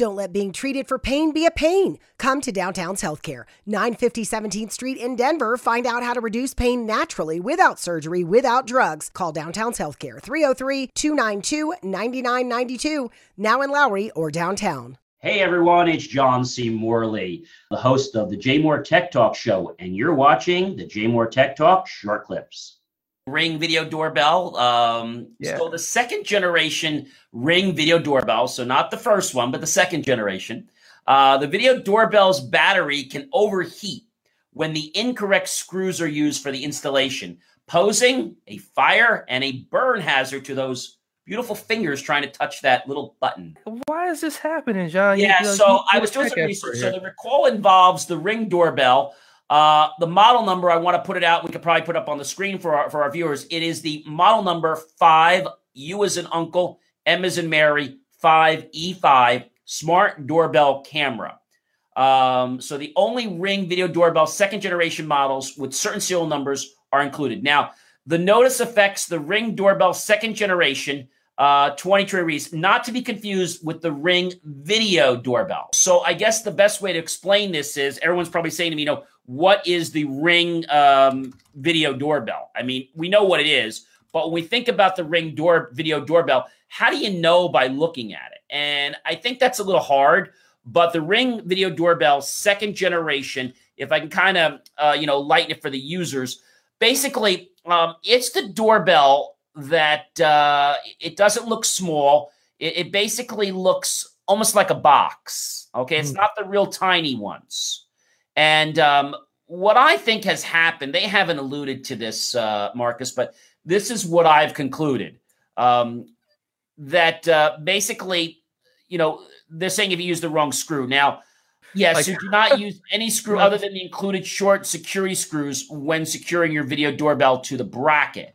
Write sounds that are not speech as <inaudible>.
Don't let being treated for pain be a pain. Come to Downtown's Healthcare, 950 17th Street in Denver. Find out how to reduce pain naturally without surgery, without drugs. Call Downtown's Healthcare, 303 292 9992, now in Lowry or downtown. Hey everyone, it's John C. Morley, the host of the JMOR Tech Talk Show, and you're watching the JMOR Tech Talk Short Clips. Ring video doorbell. Um, Yeah. So the second generation Ring video doorbell, so not the first one, but the second generation. Uh, the video doorbell's battery can overheat when the incorrect screws are used for the installation, posing a fire and a burn hazard to those beautiful fingers trying to touch that little button. Why is this happening, John? Yeah, so I was doing some research. So the recall involves the ring doorbell. Uh, the model number, I want to put it out. We could probably put up on the screen for our, for our viewers. It is the model number five, U as an uncle, M as in Mary, 5E5 smart doorbell camera. Um, so the only ring video doorbell second generation models with certain serial numbers are included. Now, the notice affects the ring doorbell second generation uh, 23 reads, not to be confused with the Ring video doorbell. So I guess the best way to explain this is everyone's probably saying to me, you know, what is the Ring um, video doorbell? I mean, we know what it is, but when we think about the Ring door video doorbell, how do you know by looking at it? And I think that's a little hard. But the Ring video doorbell second generation, if I can kind of uh, you know lighten it for the users, basically um, it's the doorbell that uh, it doesn't look small. It, it basically looks almost like a box. Okay, it's Hmm. not the real tiny ones. And um, what I think has happened, they haven't alluded to this, uh, Marcus, but this is what I've concluded um, that uh, basically, you know, they're saying if you use the wrong screw. Now, yes, Like- you do not <laughs> use any screw other than the included short security screws when securing your video doorbell to the bracket.